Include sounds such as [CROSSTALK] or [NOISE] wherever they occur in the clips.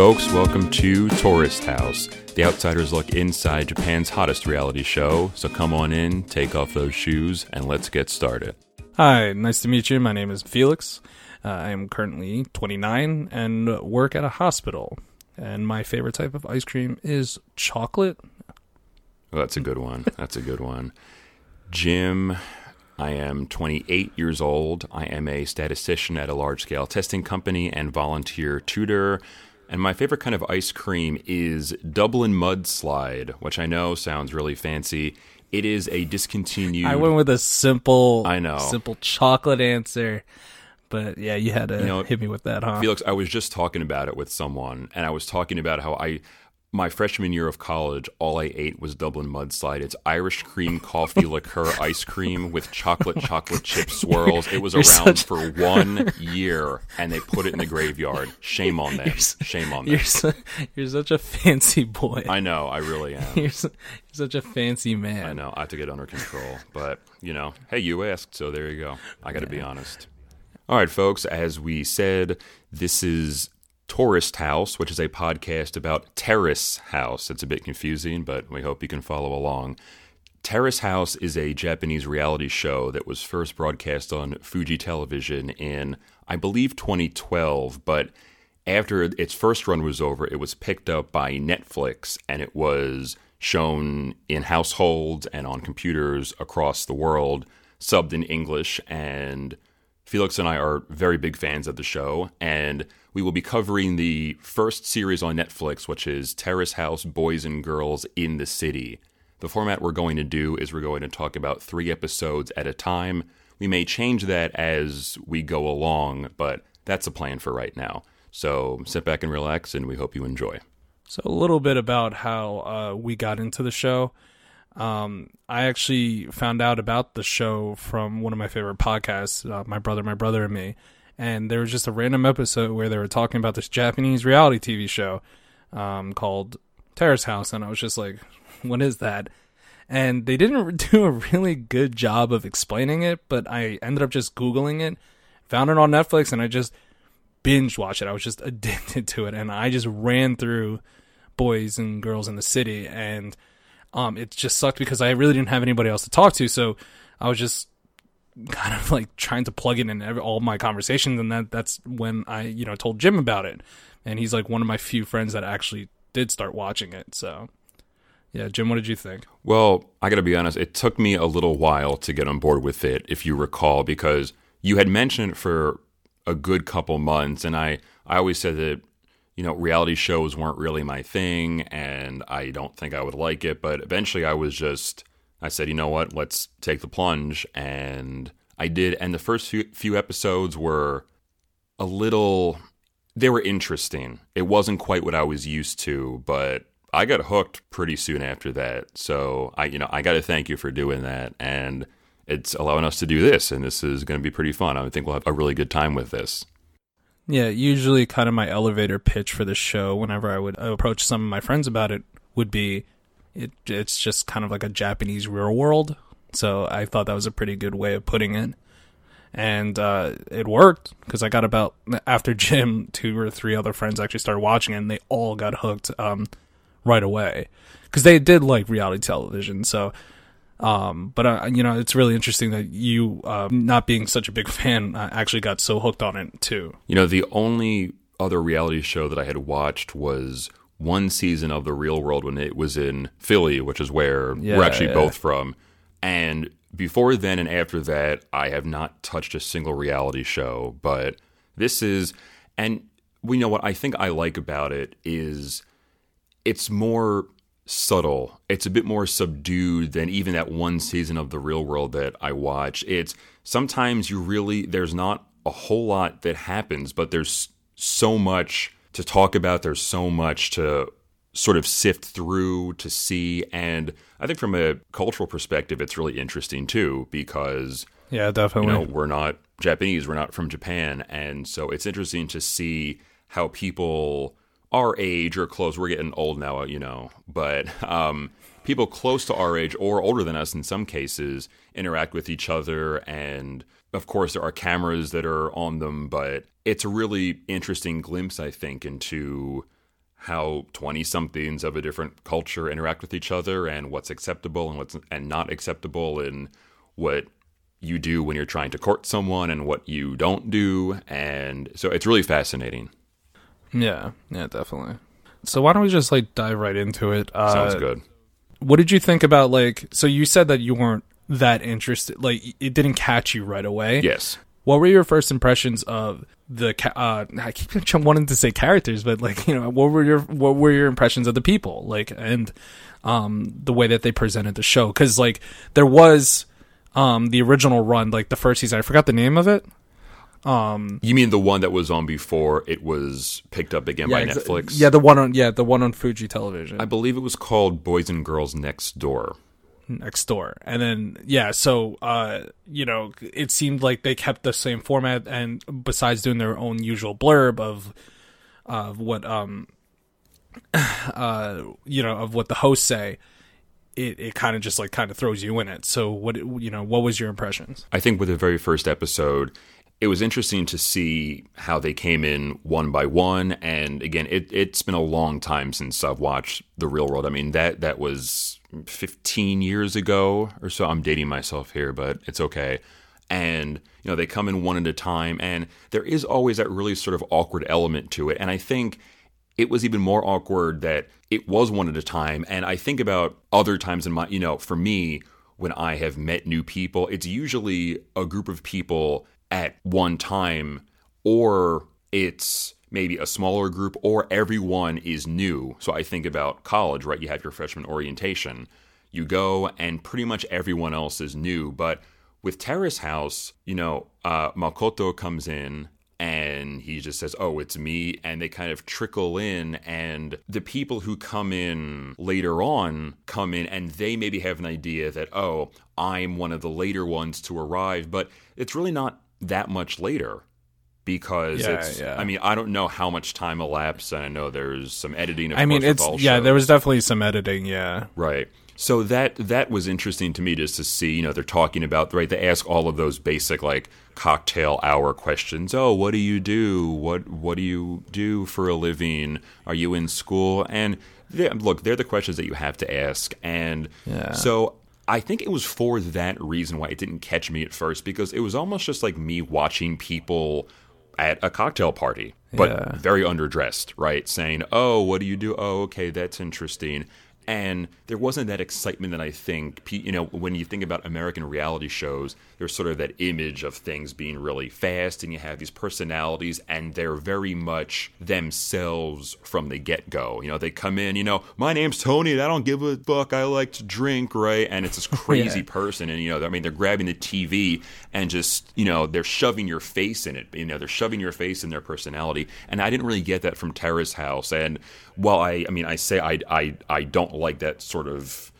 folks. Welcome to Tourist House, the outsider's look inside Japan's hottest reality show. So come on in, take off those shoes, and let's get started. Hi, nice to meet you. My name is Felix. Uh, I am currently 29 and work at a hospital. And my favorite type of ice cream is chocolate. Well, that's a good one. [LAUGHS] That's a good one. Jim, I am 28 years old. I am a statistician at a large scale testing company and volunteer tutor. And my favorite kind of ice cream is Dublin Mudslide, which I know sounds really fancy. It is a discontinued. I went with a simple, I know. simple chocolate answer. But yeah, you had to You know, hit me with that, huh? Felix, I was just talking about it with someone, and I was talking about how I, my freshman year of college, all I ate was Dublin Mudslide. It's Irish cream coffee liqueur ice cream with chocolate chocolate chip swirls. It was You're around such- for one year, and they put it in the graveyard. Shame on them. You're Shame on them. You're su- you're such a fancy boy. I know, I really am. You're, su- you're such a fancy man. I know. I have to get under control. But, you know, hey, you asked, so there you go. I got to be honest. All right, folks, as we said, this is Tourist House, which is a podcast about Terrace House. It's a bit confusing, but we hope you can follow along. Terrace House is a Japanese reality show that was first broadcast on Fuji Television in, I believe, 2012, but after its first run was over, it was picked up by Netflix and it was shown in households and on computers across the world, subbed in English. And Felix and I are very big fans of the show, and we will be covering the first series on Netflix, which is Terrace House Boys and Girls in the City. The format we're going to do is we're going to talk about three episodes at a time. We may change that as we go along, but that's the plan for right now. So sit back and relax, and we hope you enjoy. So a little bit about how uh, we got into the show. Um, I actually found out about the show from one of my favorite podcasts, uh, My Brother, My Brother and Me, and there was just a random episode where they were talking about this Japanese reality TV show um, called Terrace House, and I was just like, [LAUGHS] "What is that?" And they didn't [LAUGHS] do a really good job of explaining it, but I ended up just googling it, found it on Netflix, and I just binge watched it. I was just [LAUGHS] addicted to it, and I just ran through boys and girls in the city and um it just sucked because I really didn't have anybody else to talk to so I was just kind of like trying to plug it in every, all my conversations and that that's when I you know told Jim about it. And he's like one of my few friends that actually did start watching it so. Yeah Jim what did you think? Well, I got to be honest, it took me a little while to get on board with it, if you recall, because you had mentioned it for a good couple months, and I, I always said that, you know, reality shows weren't really my thing, and I don't think I would like it, but eventually I was just, I said, you know what, let's take the plunge, and I did, and the first few, episodes were a little they were interesting. It wasn't quite what I was used to, but I got hooked pretty soon after that. So I, you know, I got to thank you for doing that, and it's allowing us to do this, and this is going to be pretty fun. I think we'll have a really good time with this. Yeah, usually kind of my elevator pitch for the show whenever I would approach some of my friends about it would be it it's just kind of like a Japanese real world. So I thought that was a pretty good way of putting it. And uh, it worked because I got about after [LAUGHS] Jim, two or three other friends actually started watching it, and they all got hooked um, right away because they did like reality television. So, um, but uh, you know, it's really interesting that you, uh, not being such a big [LAUGHS] fan, uh, actually got so hooked on it too. You know, the only other reality show that I had watched was one season of The Real World when it was in Philly, which is where Yeah, we're actually yeah. both from. And before then and after that, I have not touched a single reality show. But this is, and we know what I think I like about it is it's more subtle. It's a bit more subdued than even that one season of The Real World that I watch. It's sometimes you really, there's not a whole lot that happens, but there's so much to talk about. There's so much to sort of sift through to see. And I think from a cultural perspective, it's really interesting too, because Yeah, you definitely. know we're not japanese we're not from japan and so it's interesting to see how people our age or close we're getting old now you know but um, people close to our age or older than us in some cases interact with each other and of course there are cameras that are on them but it's a really interesting glimpse i think into how 20 somethings of a different culture interact with each other and what's acceptable and what's and not acceptable and what you do when you're trying to court someone and what you don't do and so it's really fascinating Yeah, yeah, definitely. So why don't we just like dive right into it? Uh, sounds good What did you think about like? So you said that you weren't that interested. Like it didn't catch you right away. yes What were your first impressions of the? ca- Uh, I keep [LAUGHS] wanting to say characters, but like you know, what were your what were your impressions of the people? Like and um the way that they presented the show because like there was um the original run like the first season. I forgot the name of it. Um, you mean the one that was on before it was picked up again by netflix Yeah, the one on yeah the one on Fuji Television. i believe it was called boys and girls next door next door and then yeah so uh you know it seemed like they kept the same format and besides doing their own usual blurb of of what um [SIGHS] uh you know of what the hosts say it, it kind of just like kind of throws you in it so what you know what was your impressions I think with the very first episode, it was interesting to see how they came in one by one. And again, it, it's been a long time since I've watched The Real World. I mean, that that was 15 years ago or so. I'm dating myself here, but it's okay. And you know, they come in one at a time, and there is always that really sort of awkward element to it. And I think it was even more awkward that it was one at a time. And I think about other times in my, you know, for me, when I have met new people, it's usually a group of people at one time, or it's maybe a smaller group, or everyone is new. So I think about college, right? You have your freshman orientation. You go, and pretty much everyone else is new. But with Terrace House, you know, uh, Makoto comes in and he just says, "Oh, it's me," and they kind of trickle in, and the people who come in later on come in, and they maybe have an idea that, "Oh, I'm one of the later ones to arrive," but it's really not that much later because Yeah, it's. yeah. I mean, I don't know how much time elapsed, and I know there's some editing. Of i mean it's yeah shows. there was definitely some editing yeah Right. So that that was interesting to me just to see, you know, they're talking about right, they ask all of those basic like cocktail hour questions. Oh, what do you do? What what do you do for a living? Are you in school? And they, look, they're the questions that you have to ask. And Yeah. so I think it was for that reason why it didn't catch me at first because it was almost just like me watching people at a cocktail party, but Yeah. very underdressed, right? Saying, "Oh, what do you do? Oh, okay, that's interesting." And there wasn't that excitement that I think, you know, when you think about American reality shows, there's sort of that image of things being really fast, and you have these personalities, and they're very much themselves from the get go. You know, they come in, you know, my name's Tony, and I don't give a fuck. I like to drink, right? And it's this [LAUGHS] crazy Yeah. person, and you know, I mean, they're grabbing the TV and just, you know, they're shoving your face in it. You know, they're shoving your face in their personality, and I didn't really get that from Terrace House. And while I, I mean, I say I, I, I don't like that sort of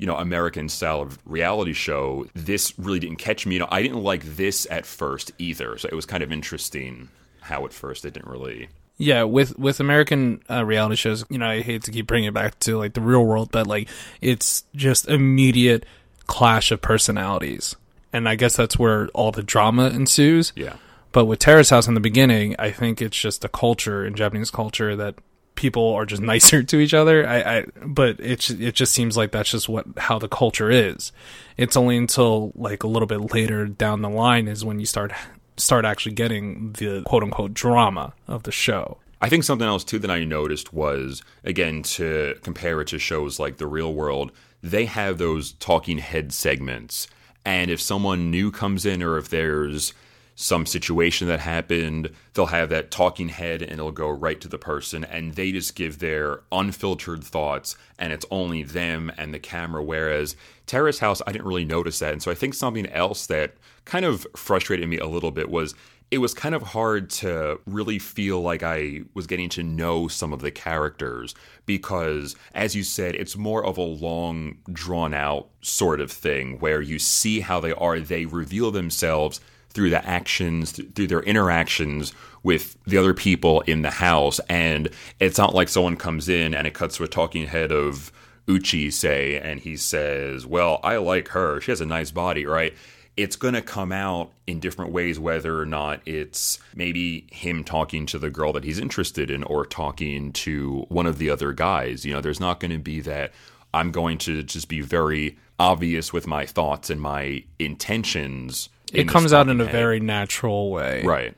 you know American style of reality show. This really didn't catch me. You know, I didn't like this at first either. So it was kind of interesting how at first it didn't really. Yeah, with with American uh, reality shows, you know, I hate to keep bringing it back to like the real world, but like it's just immediate clash of personalities, and I guess that's where all the drama ensues. Yeah. But with Terrace House in the beginning, I think it's just a culture in Japanese culture that people are just [LAUGHS] nicer to each other. I, I but it it just seems like that's just what how the culture is. It's only until like a little bit later down the line is when you start start actually getting the quote unquote drama of the show. I think something else too that I noticed was again to compare it to shows like The Real World, they have those talking head segments. And if someone new comes in or if there's some situation that happened, they'll have that talking head and it'll go right to the person and they just give their unfiltered thoughts and it's only them and the camera. Whereas Terrace House, I didn't really notice that. And so I think something else that kind of frustrated me a little bit was it was kind of hard to really feel like I was getting to know some of the characters because, as you said, it's more of a long, drawn out sort of thing where you see how they are. They reveal themselves through the actions, through their interactions with the other people in the house. And it's not like someone comes in and it cuts to a talking head of Uchi, say, and he says, Well, I like her. She has a nice body, right? it's going to come out in different ways, whether or not it's maybe him talking to the girl that he's interested in or talking to one of the other guys. You know, there's not going to be that I'm going to just be very obvious with my thoughts and my intentions. It comes out in a head. very natural way. right.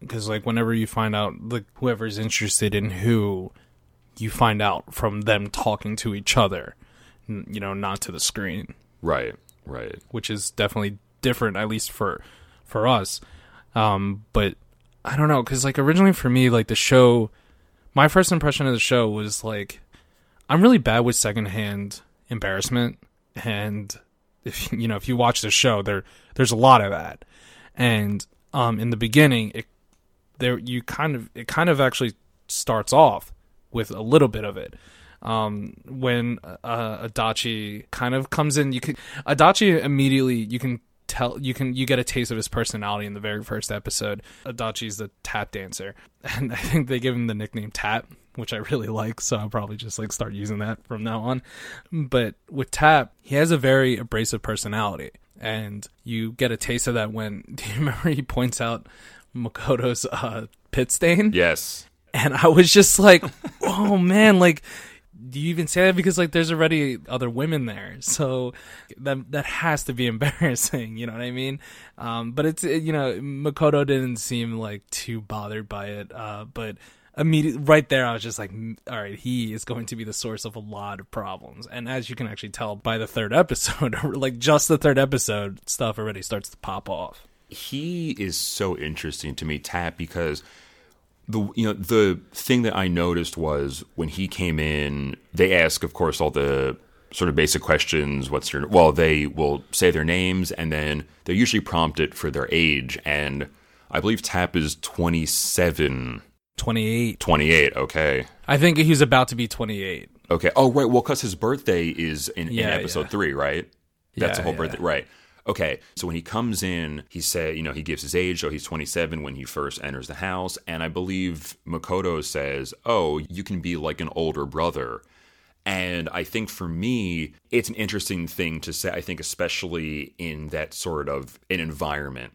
because like whenever you find out like whoever's interested in who you find out from them talking to each other you know not to the screen Right. Right. which is definitely different at least for for us um but i don't know because like originally for me like the show my first impression of the show was like i'm really bad with secondhand embarrassment and if [LAUGHS] you know if you watch the show there there's a lot of that. And um in the beginning it there you kind of it kind of actually starts off with a little bit of it. Um when uh adachi kind of comes in you can adachi immediately you can tell you can you get a taste of his personality in the very first episode. Adachi's the tap dancer. [LAUGHS] And i think they give him the nickname tap which i really like so i'll probably just like start using that from now on but with tap he has a very abrasive personality and you get a taste of that when [LAUGHS] do you remember he points out makoto's uh pit stain Yes. and I was just like, "Oh man, like." Do you even say that because like there's already other women there, so that that has to be [LAUGHS] embarrassing, you know what I mean? Um, but it's you know Makoto didn't seem like too bothered by it, uh, but immediately right there I was just like, "Mm, all right, he is going to be the source of a lot of problems, and as you can actually tell by the third [LAUGHS] episode, like just the third episode, stuff already starts to pop off. he is so interesting to me, Tap, because the you know the thing that I noticed was when he came in, they ask, of course, all the sort of basic questions. What's your well? They will say their names, and then they're usually prompted for their age. And I believe Tap is 27, Twenty eight, 28. Okay. I think he's about to be twenty eight. Okay. Oh, right. Well, because his birthday is in, in episode yeah. three, right? That's the Yeah, whole yeah. birthday, right? Okay. So when he comes in, he said, you know, he gives his age, so he's 27 when he first enters the house, and I believe Makoto says, "Oh, you can be like an older brother." And I think for me, it's an interesting thing to say. I think especially in that sort of an environment.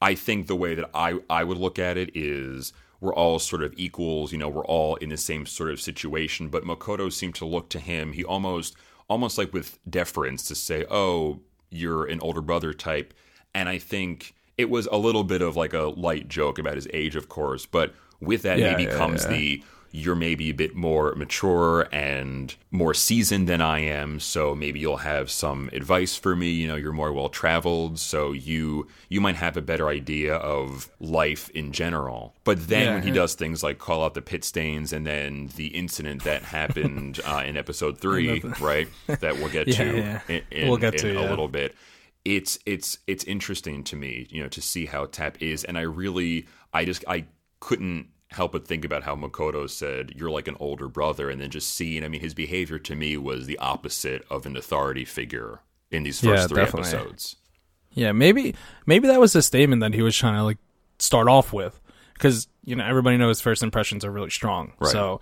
I think the way that I I would look at it is we're all sort of equals, you know, we're all in the same sort of situation, but Makoto seemed to look to him, he almost almost like with deference to say, "Oh, you're an older brother type." And I think it was a little bit of like a light joke about his age, of course, but with that Yeah, maybe yeah, comes yeah. the you're maybe a bit more mature and more seasoned than I am, so maybe you'll have some advice for me. You know, you're more well traveled, so you you might have a better idea of life in general. But then Yeah. when he does things like call out the pit stains and then the incident that happened [LAUGHS] uh, in episode three, [LAUGHS] right? That we'll get Yeah, to yeah. in, in, We'll get to, a little bit. It's it's it's interesting to me, you know, to see how Tap is, and I really, I just, I couldn't help but think about how Makoto said you're like an older brother, and then just seeing, I mean, his behavior to me was the opposite of an authority figure in these first Yeah, three definitely. episodes. Yeah, maybe maybe that was the statement that he was trying to like start off with, because you know everybody knows first impressions are really strong. Right. So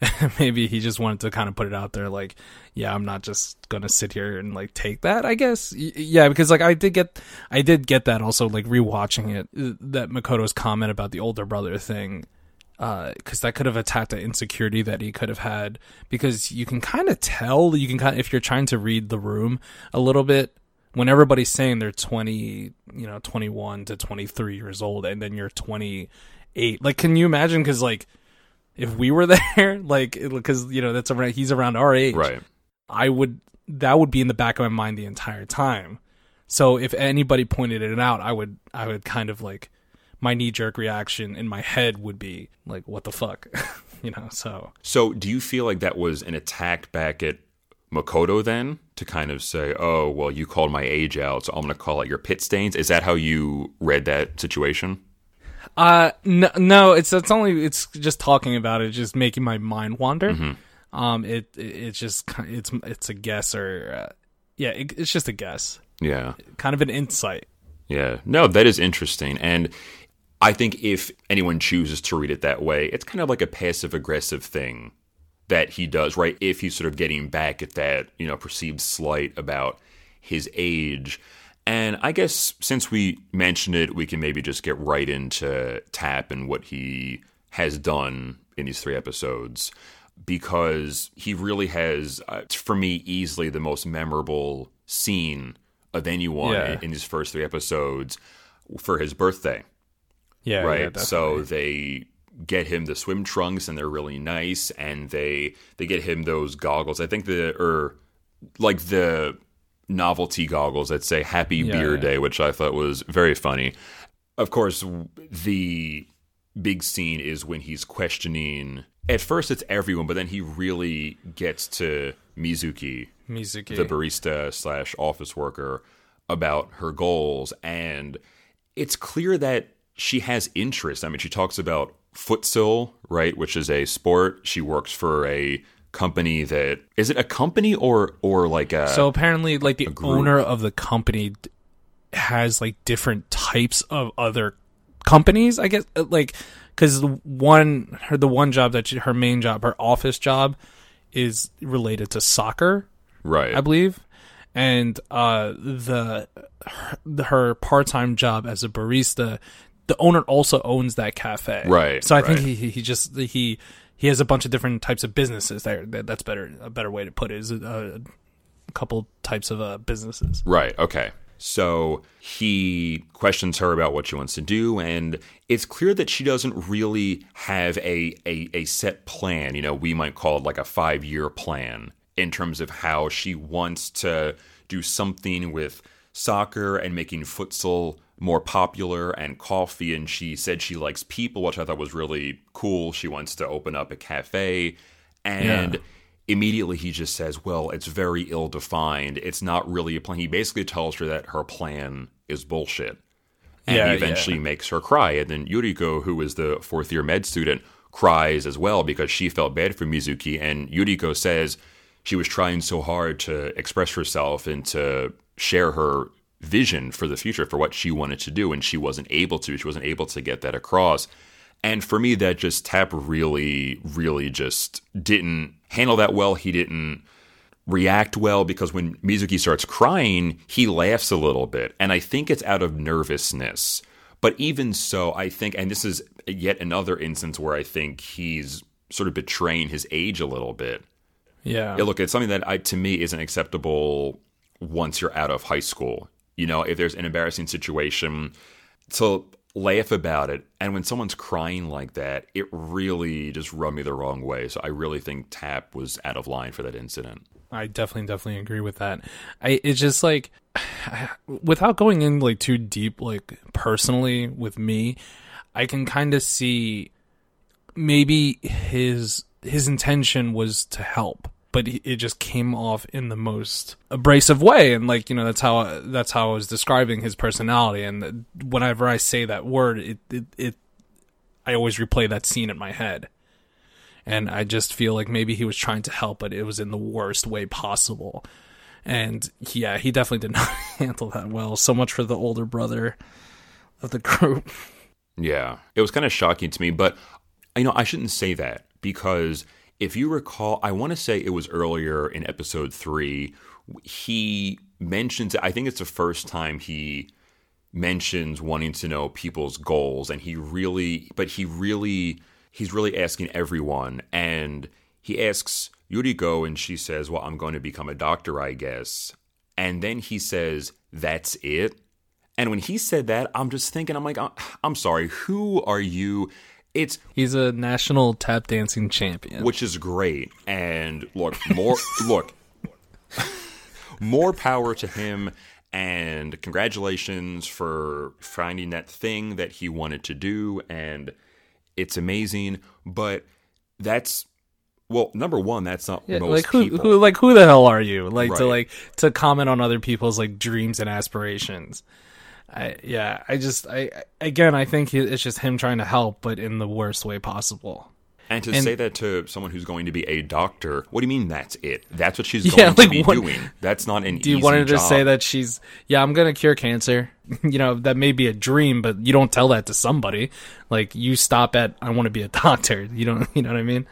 [LAUGHS] maybe he just wanted to kind of put it out there, like, yeah, I'm not just gonna sit here and like take that. I guess, yeah, because like I did get, I did get that also like rewatching it uh, that Makoto's comment about the older brother thing. Uh, because that could have attacked an insecurity that he could have had. Because you can kind of tell, you can kind of, if you're trying to read the room a little bit, when everybody's saying they're 20 you know 21 to 23 years old and then you're 28 like can you imagine because like if we were [LAUGHS] there like because you know that's around he's around our age Right. i would that would be in the back of my mind the entire time so if anybody pointed it out i would i would kind of like my knee jerk reaction in my head would be like what the fuck [LAUGHS] you know so So, do you feel like that was an attack back at Makoto then to kind of say, "Oh, well, you called my age out, so I'm going to call it your pit stains"? Is that how you read that situation? Uh, no, no, it's it's only it's just talking about it, just making my mind wander. Um, it, it it's just it's it's a guess or uh, yeah, it, it's just a guess, Yeah. kind of an insight. Yeah. No, that is interesting. And I think if anyone chooses to read it that way, it's kind of like a passive aggressive thing that he does, right? If he's sort of getting back at that, you know, perceived slight about his age. And I guess since we mentioned it, we can maybe just get right into Tap and what he has done in these three episodes because he really has, uh, for me, easily the most memorable scene of anyone Yeah. in, in these first three episodes for his birthday Yeah, right? yeah, so they get him the swim trunks, and they're really nice, and they they get him those goggles. I think the or like the novelty goggles that say "Happy Yeah, Beer yeah. Day," which I thought was very funny. Of course, the big scene is when he's questioning. At first, it's everyone, but then he really gets to Mizuki, Mizuki. the barista slash office worker about her goals and it's clear that she has interest i mean she talks about futsal right which is a sport she works for a company that is it a company or or like a So apparently, like the owner of the company has like different types of other companies. I guess uh, like because one her the one job that she, her main job her office job is related to soccer, right I believe, and uh the her, her part time job as a barista. The owner also owns that cafe, Right, So I think right. he he he just he he has a bunch of different types of businesses. There, that, that's better a better way to put it. Is uh, a couple types of uh, businesses. Right. Okay. So he questions her about what she wants to do, and it's clear that she doesn't really have a, a, a set plan. You know, we might call it like a five year plan in terms of how she wants to do something with soccer and making futsal more popular and coffee. And she said she likes people, which I thought was really cool. She wants to open up a cafe. And Yeah. immediately he just says, Well, it's very ill defined. It's not really a plan. He basically tells her that her plan is bullshit. And Yeah, he eventually makes her cry. And then Yuriko, who is the fourth year med student, cries as well because she felt bad for Mizuki. And Yuriko says she was trying so hard to express herself and to share her vision for the future, for what she wanted to do. And she wasn't able to. She wasn't able to get that across. And for me, that just Tap really, really just didn't handle that well. He didn't react well because when Mizuki starts crying, he laughs a little bit. And I think it's out of nervousness. But even so, I think, and this is yet another instance where I think he's sort of betraying his age a little bit. Yeah. Yeah, look, it's something that I, to me isn't acceptable once you're out of high school. You know, if there's an embarrassing situation, to laugh about it. And when someone's crying like that, it really just rubbed me the wrong way. So I really think Tap was out of line for that incident. I definitely definitely agree with that. I it's just like [SIGHS] without going in like too deep like personally with me, I can kind of see maybe his his intention was to help, but it just came off in the most abrasive way and like, you know, that's how that's how I was describing his personality and whenever I say that word, it it, it I always replay that scene in my head and I just feel like maybe he was trying to help, but it was in the worst way possible. And yeah, he definitely did [LAUGHS] not handle that well. So much for the older brother of the group. Yeah, it was kind of shocking to me, but you know, I shouldn't say that because if you recall, I want to say it was earlier in episode three, he mentions, I think it's the first time he mentions wanting to know people's goals, and he really, but he really, he's really asking everyone, and he asks Yuriko, and she says, Well, I'm going to become a doctor, I guess. And then he says, That's it. And when he said that, I'm just thinking, I'm like, "Uh, I'm sorry, who are you? It's He's a national tap dancing champion. which is great. And look, more look, more power to him. And congratulations for finding that thing that he wanted to do. And it's amazing. But that's well, number one, that's not Yeah, most like who, people. who, like who the hell are you? Like to like to comment on other people's like dreams and aspirations. I yeah, I just I again I think it's just him trying to help, but in the worst way possible. And to And- say that to someone who's going to be a doctor, what do you mean that's it? That's what she's [LAUGHS] Yeah, going to like, be what- doing. That's not an Do you want her to say that she's yeah i'm gonna cure cancer [LAUGHS] you know that may be a dream but you don't tell that to somebody like you stop at i want to be a [LAUGHS] doctor you don't you know what i mean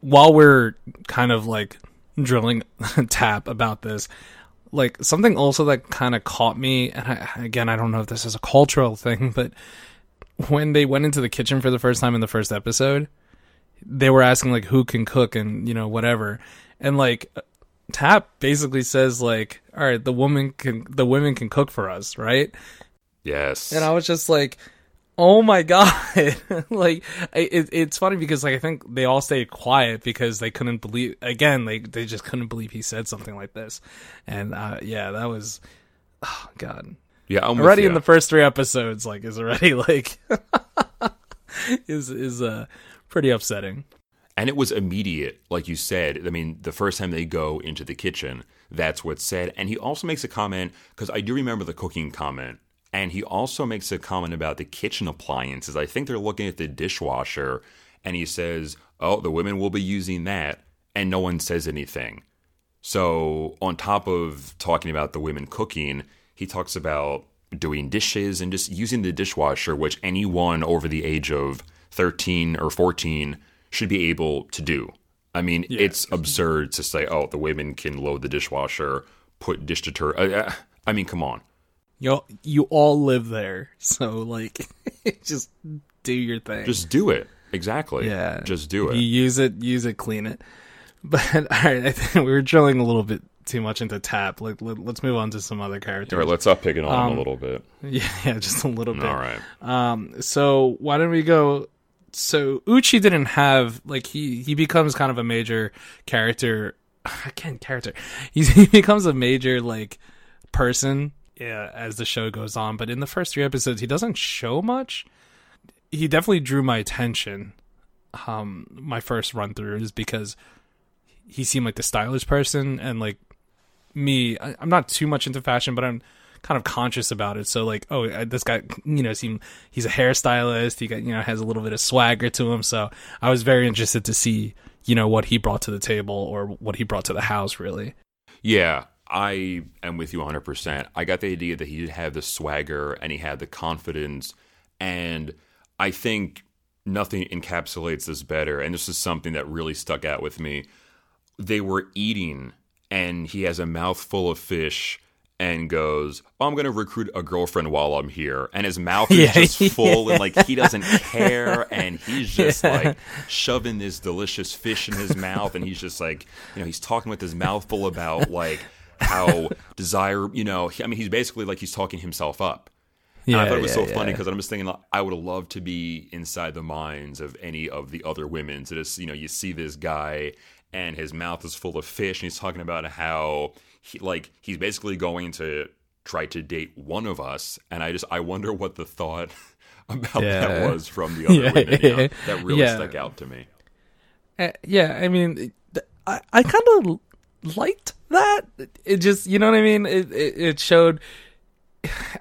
while we're kind of like drilling tap about this like something also that kind of caught me, and I, again, I don't know if this is a cultural thing, but when they went into the kitchen for the first time in the first episode, they were asking like who can cook and you know whatever, and like Tap basically says like, all right, the woman can the women can cook for us, right? Yes. And I was just like, oh my god. [LAUGHS] Like it, it's funny because like i think they all stayed quiet because they couldn't believe again like they just couldn't believe he said something like this. And uh, yeah that was [SIGHS] oh god. Yeah I'm already in the first three episodes like is already [LAUGHS] like is is uh pretty upsetting. And it was immediate like you said. I mean the first time they go into the kitchen that's what's said. And he also makes a comment because i do remember the cooking comment and he also makes a comment about the kitchen appliances. I think they're looking at the dishwasher, and he says, Oh, the women will be using that. And no one says anything. So, on top of talking about the women cooking, he talks about doing dishes and just using the dishwasher, which anyone over the age of 13 or 14 should be able to do. I mean, yeah. it's absurd to say, oh, the women can load the dishwasher, put dish detergent. Uh, uh, I mean, come on you you all live there, so like, [LAUGHS] just do your thing. Just do it. Exactly. Yeah. Just do it. You use it, use it, clean it. [LAUGHS] But all right, I think we were drilling a little bit too much into Tap. Like, let, us move on to some other characters. All right, let's up picking on um, him a little bit. [LAUGHS] Yeah, yeah, just a little bit. All right. Um, so why don't we go? So Uchi didn't have like he he becomes kind of a major character. [SIGHS] Again, character. He's, he becomes a major like person uh, as the show goes on. But in the first three episodes, he doesn't show much. He definitely drew my attention. Um, my first run through is because he seemed like the stylish person, and like me, I, am not too much into fashion, but I'm kind of conscious about it. So like, oh, this guy, you know, seem he's a hairstylist. He got you know has a little bit of swagger to him. So I was very interested to see you know what he brought to the table or what he brought to the house, really. Yeah, I am with you 100%. I got the idea that he did have the swagger and he had the confidence. And I think nothing encapsulates this better. And this is something that really stuck out with me. They were eating, and he has a mouthful of fish and goes, oh, I'm going to recruit a girlfriend while I'm here. And his mouth is [LAUGHS] yeah, just full yeah. and like he doesn't [LAUGHS] care. And he's just yeah. like shoving this delicious fish in his mouth. And he's just like, you know, he's talking with his mouth full about like, how [LAUGHS] desire, you know, I mean, he's basically like he's talking himself up. Yeah, and I thought it was yeah, so yeah. funny because I'm just thinking like, I would have loved to be inside the minds of any of the other women. So just you know, you see this guy and his mouth is full of fish, and he's talking about how he like he's basically going to try to date one of us, and I just I wonder what the thought [LAUGHS] about that was from the other [LAUGHS] women. You know, that really stuck out to me. Uh, yeah, I mean, I I kind of liked that. It just, you know what I mean? It, it, it showed.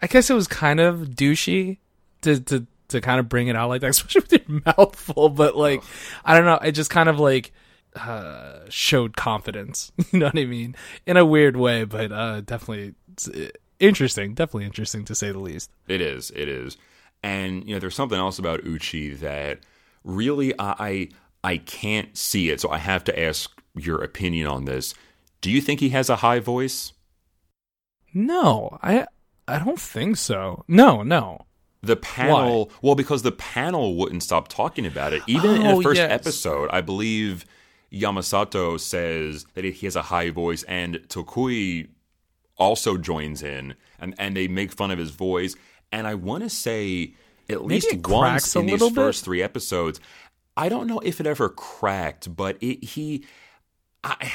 I guess it was kind of douchey to to to kind of bring it out like that, [LAUGHS] especially with your mouth full. But like, I don't know. It just kind of like uh, showed confidence. [LAUGHS] You know what I mean? In a weird way, but uh, definitely uh, interesting. Definitely interesting to say the least. It is. It is. And you know, there's something else about Uchi that really I I can't see it. So I have to ask your opinion on this. Do you think he has a high voice? No, I I don't think so. No, no. The panel, Why? well, because the panel wouldn't stop talking about it. Even oh, in the oh, first yes. episode, I believe Yamasato says that he has a high voice, and Tokui also joins in, and, and they make fun of his voice. And I want to say at Maybe least once in these bit. first three episodes, I don't know if it ever cracked, but it, he, I,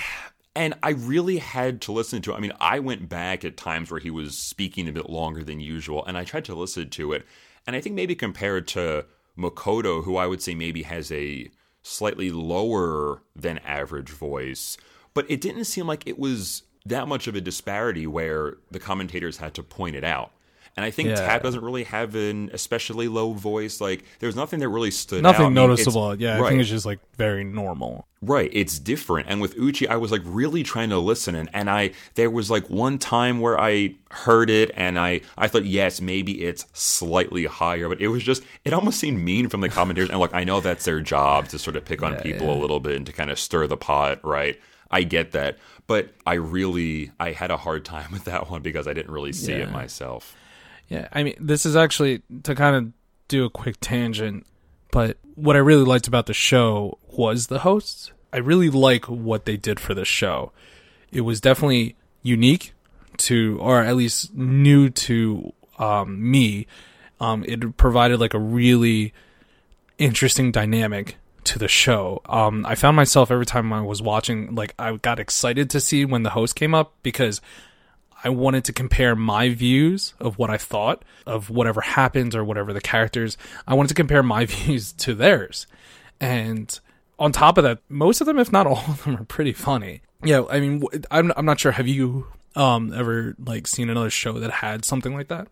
and I really had to listen to it. I mean, I went back at times where he was speaking a bit longer than usual, and I tried to listen to it. And I think maybe compared to Makoto, who I would say maybe has a slightly lower than average voice, but it didn't seem like it was that much of a disparity where the commentators had to point it out. And I think yeah. Tap doesn't really have an especially low voice. Like there's nothing that really stood nothing out. Nothing noticeable. I mean, yeah, right. I think it's just like very normal. Right. It's different. And with Uchi, I was like really trying to listen and, and I there was like one time where I heard it and I I thought, yes, maybe it's slightly higher, but it was just it almost seemed mean from the commentators. and look, I know that's their job to sort of pick on yeah, people yeah. a little bit and to kind of stir the pot, right? I get that, but I really I had a hard time [LAUGHS] with that one because I didn't really see it myself. Yeah, I mean, this is actually to kind of do a quick tangent, but what I really liked about the show was the hosts. I really like what they did for the show. It was definitely unique to, or at least new to um, me. Um, it provided like a really interesting dynamic to the show. Um, I found myself every time I was watching, like I got excited to see when the host came up because I wanted to compare my views of what I thought of whatever happens or whatever the characters. I wanted to compare my [LAUGHS] views to theirs, and on top of that, most of them, if not all of them, are pretty funny. Yeah, I mean, I'm I'm not sure. Have you um ever like seen another show that had something like that?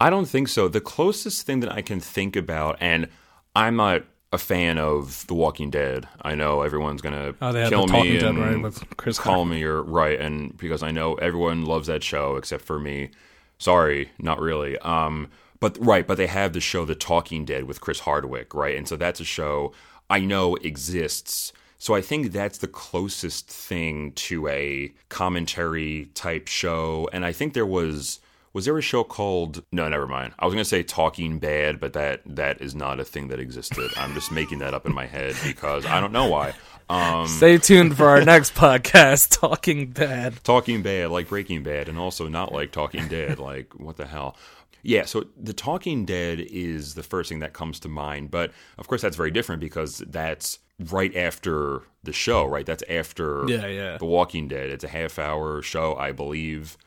I don't think so. The closest thing that I can think about, and I'm not a fan of The Walking Dead. I know everyone's gonna Oh, they kill me Dead, and right, with Chris call me or right, and because I know everyone loves that show except for me. Sorry, not really. Um, but right, but they have the show The Talking Dead with Chris Hardwick, right, and so that's a show I know exists. So I think that's the closest thing to a commentary type show, and I think there was was there a show called no never mind. I was going to say talking bad but that that is not a thing that existed. I'm just making that up in my head because i don't know why. Um Stay tuned for our next podcast, Talking Bad. talking bad like breaking bad and also not like talking dead like what the hell. Yeah so the talking dead is the first thing that comes to mind but of course that's very different because that's right after the show right? That's after Yeah, yeah. the walking dead. It's a half hour show i believe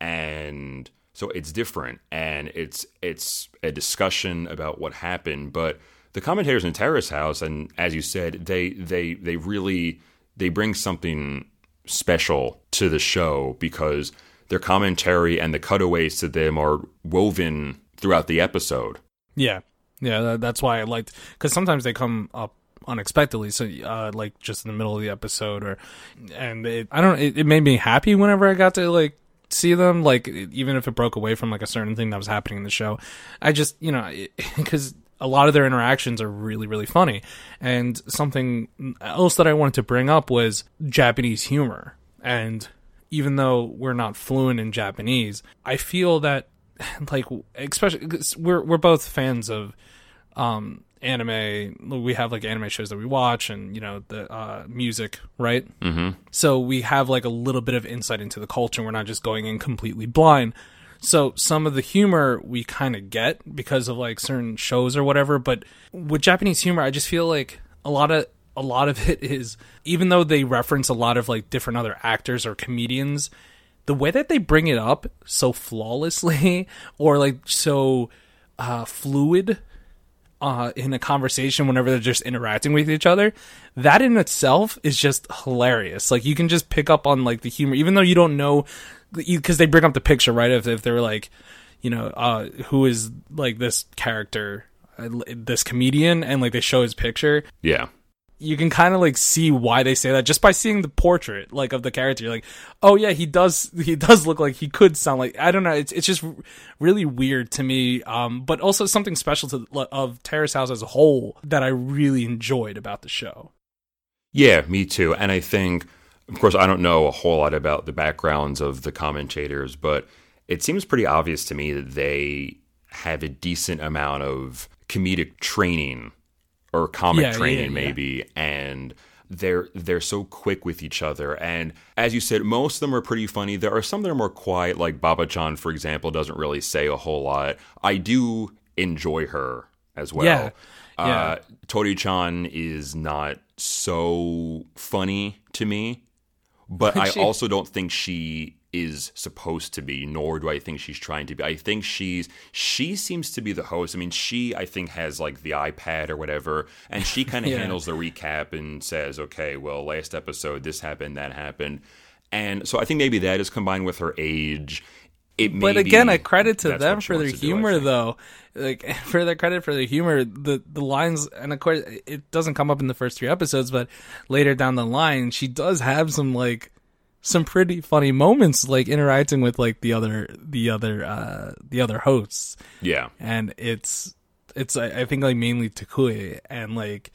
and so it's different and it's it's a discussion about what happened but the commentators in terrace house and as you said they they they really they bring something special to the show because their commentary and the cutaways to them are woven throughout the episode Yeah, yeah. That's why I liked because sometimes they come up unexpectedly, so uh, like just in the middle of the episode, or and it, I don't. It, it made me happy whenever I got to like see them, like even if it broke away from like a certain thing that was happening in the show. I just you know because. [LAUGHS] A lot of their interactions are really, really funny. And something else that I wanted to bring up was Japanese humor. And even though we're not fluent in Japanese, I feel that [LAUGHS] like especially we're we're both fans of um anime we have like anime shows that we watch and you know the uh music right? Mm-hmm. so we have like a little bit of insight into the culture. We're not just going in completely blind. So some of the humor we kind of get because of like certain shows or whatever but with japanese humor i just feel like a lot of a lot of [LAUGHS] it is even though they reference a lot of like different other actors or comedians the way that they bring it up so flawlessly [LAUGHS] or like so uh, fluid uh, in a conversation whenever they're just interacting with each other, that in itself is just hilarious. Like you can just pick up on like the humor, even though you don't know, because they bring up the picture, right? If if they're like, you know, uh, who is like this character, uh, this comedian, and like they show his picture, yeah you can kind of like see why they say that just by seeing the portrait like of the character you're like oh yeah he does he does look like he could sound like i don't know it's it's just really weird to me um but also something special to of terrace house as a whole that i really enjoyed about the show Yeah, me too. And I think, of course, I don't know a whole lot about the backgrounds of the commentators, but it seems pretty obvious to me that they have a decent amount of comedic training or comic Yeah, yeah, training, yeah. maybe, and they're they're so quick with each other. And as you said, most of them are pretty funny. There are some that are more quiet, like Baba Chan, for example, doesn't really say a whole lot. I do enjoy her as well. Yeah. Uh, Tori Chan is not so funny to me, but [LAUGHS] I also don't think she is supposed to be, nor do I think she's trying to be. I think she's she seems to be the host. I mean, she I think has like the iPad or whatever, and she kind of [LAUGHS] Yeah. handles the recap and says, "Okay, well, last episode this happened, that happened," and so I think maybe that is combined with her age. It but again i credit to them for their to do, humor though like [LAUGHS] for their credit for their humor the the lines and of course it doesn't come up in the first three episodes but later down the line she does have some like some pretty funny moments like interacting with like the other the other uh the other hosts Yeah, and it's it's I I think like mainly Tokui and like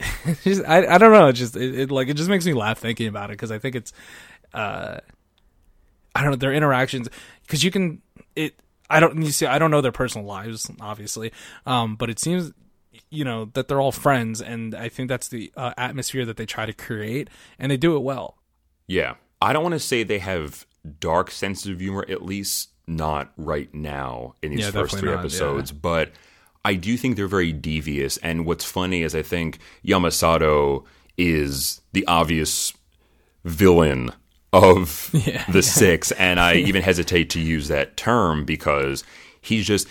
[LAUGHS] just, I I don't know. It just it, it like it just makes me laugh thinking about it because I think it's uh I don't know their interactions because you can it I don't you see I don't know their personal lives obviously um but it seems you know that they're all friends and I think that's the uh, atmosphere that they try to create and they do it well. Yeah. I don't want to say they have dark sense of humor, at least not right now in these Yeah, first three not, episodes, but I do think they're very devious. And what's funny is I think Yamasato is the obvious villain of [LAUGHS] Yeah, the six, and I even hesitate to use that term because he's just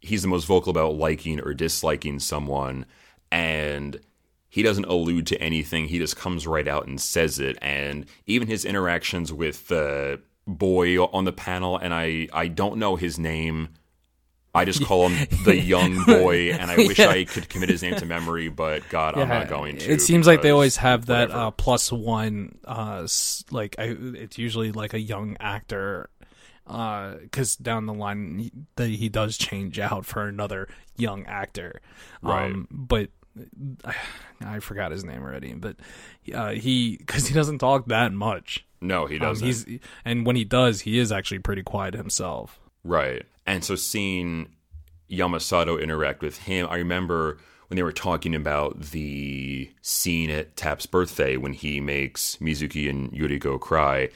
he's the most vocal about liking or disliking someone, and he doesn't allude to anything. He just comes right out and says it, and even his interactions with the boy on the panel, and I I don't know his name. I just call him [LAUGHS] the young [LAUGHS] boy, and I wish Yeah. I could commit his name to memory, but God, I'm not going to. It seems like they always have that uh, plus one. Uh, like I, it's usually like a young actor, because down the line he, that he does change out for another young actor. Right. Um, but [SIGHS] I forgot his name already. But uh, he because he doesn't talk that much. no, he Um, doesn't. he's and when he does, he is actually pretty quiet himself. Right. And so seeing Yamasato interact with him, I remember when they were talking about the scene at Tap's birthday when he makes Mizuki and Yuriko cry.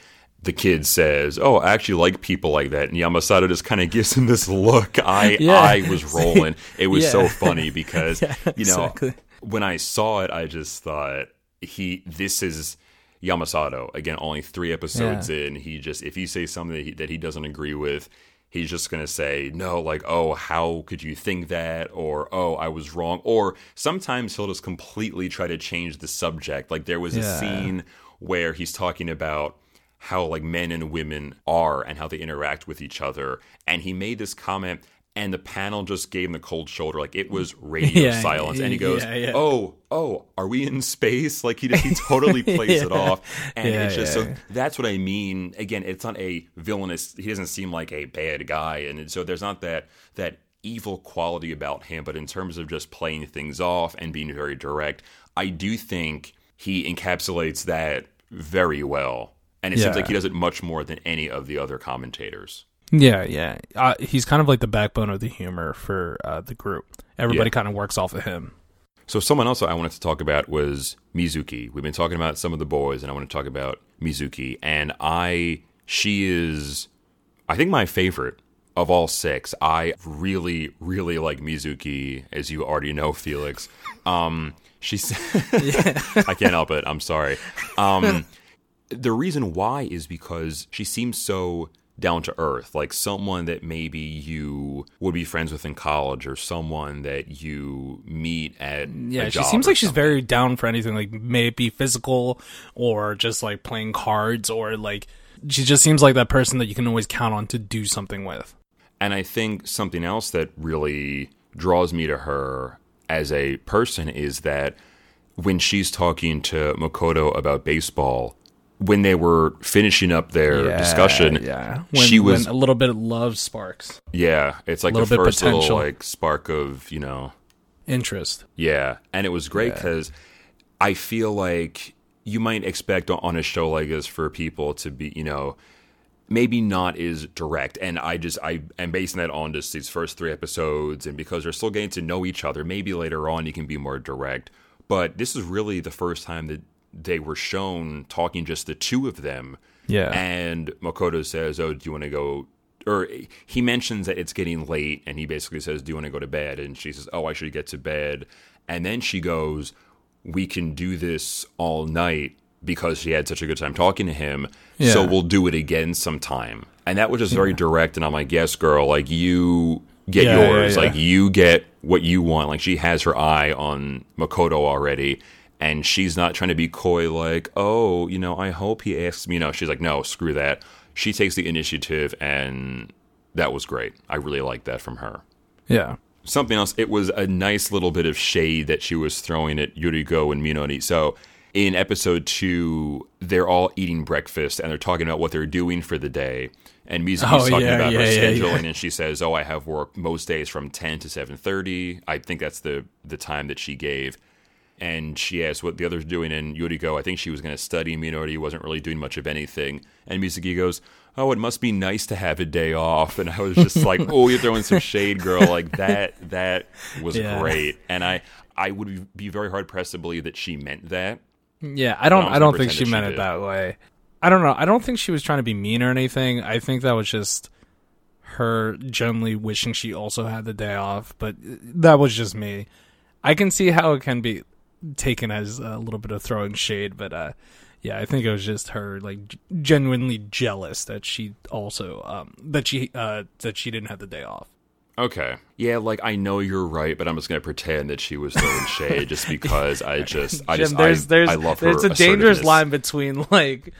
The kid says, "Oh, I actually like people like that," and Yamasato just kind of gives him this look. I [LAUGHS] Yeah. I was rolling. It was so [LAUGHS] funny because [LAUGHS] Yeah, you know exactly. when I saw it, I just thought he this is Yamasato again. Only three episodes in, he just if you say something that he, that he doesn't agree with, he's just gonna say no, like oh how could you think that, or oh I was wrong, or sometimes he'll just completely try to change the subject. Like there was a scene where he's talking about how like men and women are and how they interact with each other, and he made this comment. And the panel just gave him the cold shoulder, like it was [LAUGHS] radio Yeah, silence. And he goes, yeah, yeah. "Oh, oh, are we in space?" Like he just, he totally [LAUGHS] plays it off, and it's just so that's what I mean. Again, it's not a villainous. He doesn't seem like a bad guy, and so there's not that that evil quality about him. But in terms of just playing things off and being very direct, I do think he encapsulates that very well, and it seems like he does it much more than any of the other commentators. Yeah, yeah. Uh, he's kind of like the backbone of the humor for uh, the group. Everybody Yeah. kind of works off of him. So someone else I wanted to talk about was Mizuki. We've been talking about some of the boys, and I want to talk about Mizuki. And I, she is, I think my favorite of all six. I really, really like Mizuki, as you already know, [LAUGHS] Felix. Um, she's, [LAUGHS] I can't help it. I'm sorry. Um, the reason why is because she seems so down to earth, like someone that maybe you would be friends with in college, or someone that you meet at. Yeah, she seems like she's very down for anything, like may it be physical or just like playing cards or like she just seems like that person that you can always count on to do something with. And I think something else that really draws me to her as a person is that when she's talking to Makoto about baseball, when they were finishing up their discussion, yeah. When, she was a little bit of love sparks yeah, it's like the little first little potential. like spark of you know interest. Yeah, and it was great because I feel like you might expect on- on a show like this for people to be, you know, maybe not as direct. And I just I am basing that on just these first three episodes, and because they're still getting to know each other, maybe later on you can be more direct. But this is really the first time that they were shown talking just the two of them. Yeah. And Makoto says, "Oh, do you want to go?" Or he mentions that it's getting late, and he basically says, "Do you want to go to bed?" And she says, "Oh, I should get to bed." And then she goes, "We can do this all night because she had such a good time talking to him. So we'll do it again sometime." And that was just very direct. And I'm like, "Yes, girl. Like you get Yeah, yeah, yours. yeah. Like you get what you want. Like she has her eye on Makoto already." And she's not trying to be coy, like, oh, you know, I hope he asks me. No, she's like, no, screw that. She takes the initiative, and that was great. I really liked that from her. Yeah. Something else, it was a nice little bit of shade that she was throwing at Yuriko and Minori. So in episode two, they're all eating breakfast and they're talking about what they're doing for the day. And Mizuki's Oh, talking yeah, about her yeah, yeah, yeah. scheduling, and she says, "Oh, I have work most days from ten to seven thirty. I think that's the the time that she gave." And she asked what the others doing, and Yuriko, I think she was going to study. Minori wasn't really doing much of anything, and Mizuki goes, "Oh, it must be nice to have a day off." And I was just like, [LAUGHS] "Oh, you're throwing some shade, girl!" Like that. That was Yeah. great, and I I would be very hard pressed to believe that she meant that. Yeah, I don't. I don't think she meant it that way. I don't know. I don't think she was trying to be mean or anything. I think that was just her generally wishing she also had the day off. But that was just me. I can see how it can be taken as a little bit of throwing shade, but uh, yeah, I think it was just her like genuinely jealous that she also um that she uh that she didn't have the day off. Okay. Yeah, like I know you're right, but I'm just gonna pretend that she was throwing shade just [LAUGHS] because I just I Jim, just there's I, there's I love her. there's a dangerous line between like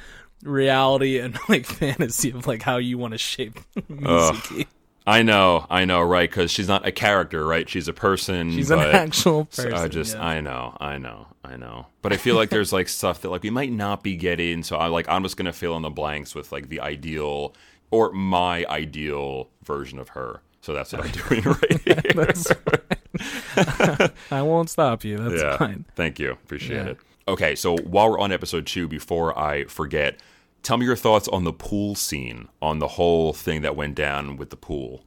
reality and [LAUGHS] like fantasy of like how you want to shape [LAUGHS] Mizuki. I know, I know, right? Because she's not a character, right? She's a person. She's an but- actual so person. I just, yeah. I know, I know, I know. But I feel like there's like stuff that like we might not be getting. So I like I'm just gonna fill in the blanks with like the ideal or my ideal version of her. So that's what I'm [LAUGHS] doing right here. [LAUGHS] I won't stop you. That's yeah. fine. Thank you. Appreciate Yeah. it. Okay, so while we're on episode two, before I forget, tell me your thoughts on the pool scene, on the whole thing that went down with the pool.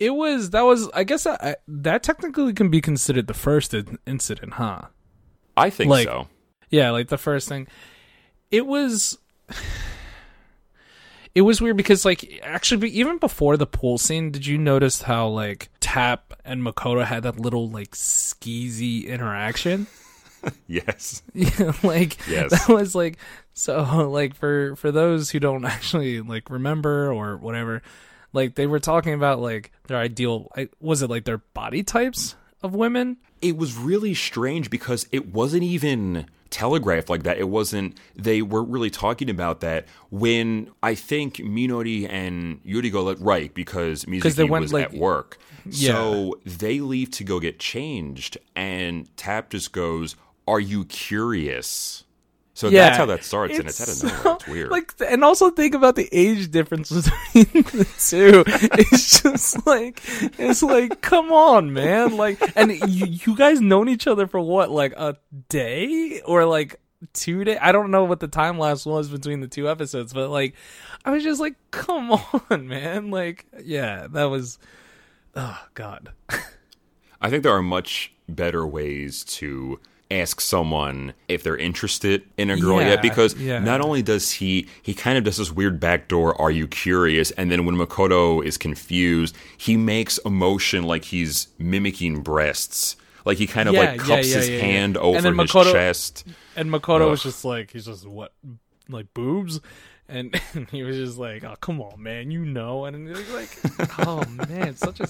It was that was I guess I, I- that technically can be considered the first in- incident, huh? I think Like- so. Yeah, like the first thing. It was [SIGHS] It was weird because like actually even before the pool scene, did you notice how like Tap and Makoto had that little like skeezy interaction? [LAUGHS] Yes. [LAUGHS] Yeah, like Yes. that was like so [LAUGHS] like for for those who don't [LAUGHS] actually like remember or whatever like they were talking about like their ideal was it like their body types of women it was really strange because it wasn't even telegraphed like that. It wasn't. They weren't really talking about that when I think Minori and Yuriko let right because Mizuki they went, was like- at work. Yeah. So they leave to go get changed, and Tap just goes, "Are you curious?" So yeah. that's how that starts, and it's out of nowhere. It's weird. like and also think about the age difference [LAUGHS] between the two. It's just like it's like come on man. Like and you you guys known each other for what like a day or like two day? I don't know what the time lapse was between the two episodes but like i was just like come [LAUGHS] on man. Like yeah that was oh god. I think there are much better ways to ask someone if they're interested in a girl Yeah, yet because yeah. not only does he he kind of does this weird backdoor are you curious? and then when Makoto is confused he makes a motion like he's mimicking breasts. Like he kind of Yeah, like cups his hand And over then his Makoto- chest. And Makoto was just like, he's just what, like boobs, and, [LAUGHS] he was just like, oh come on, man, you know, and it was like, oh man, such a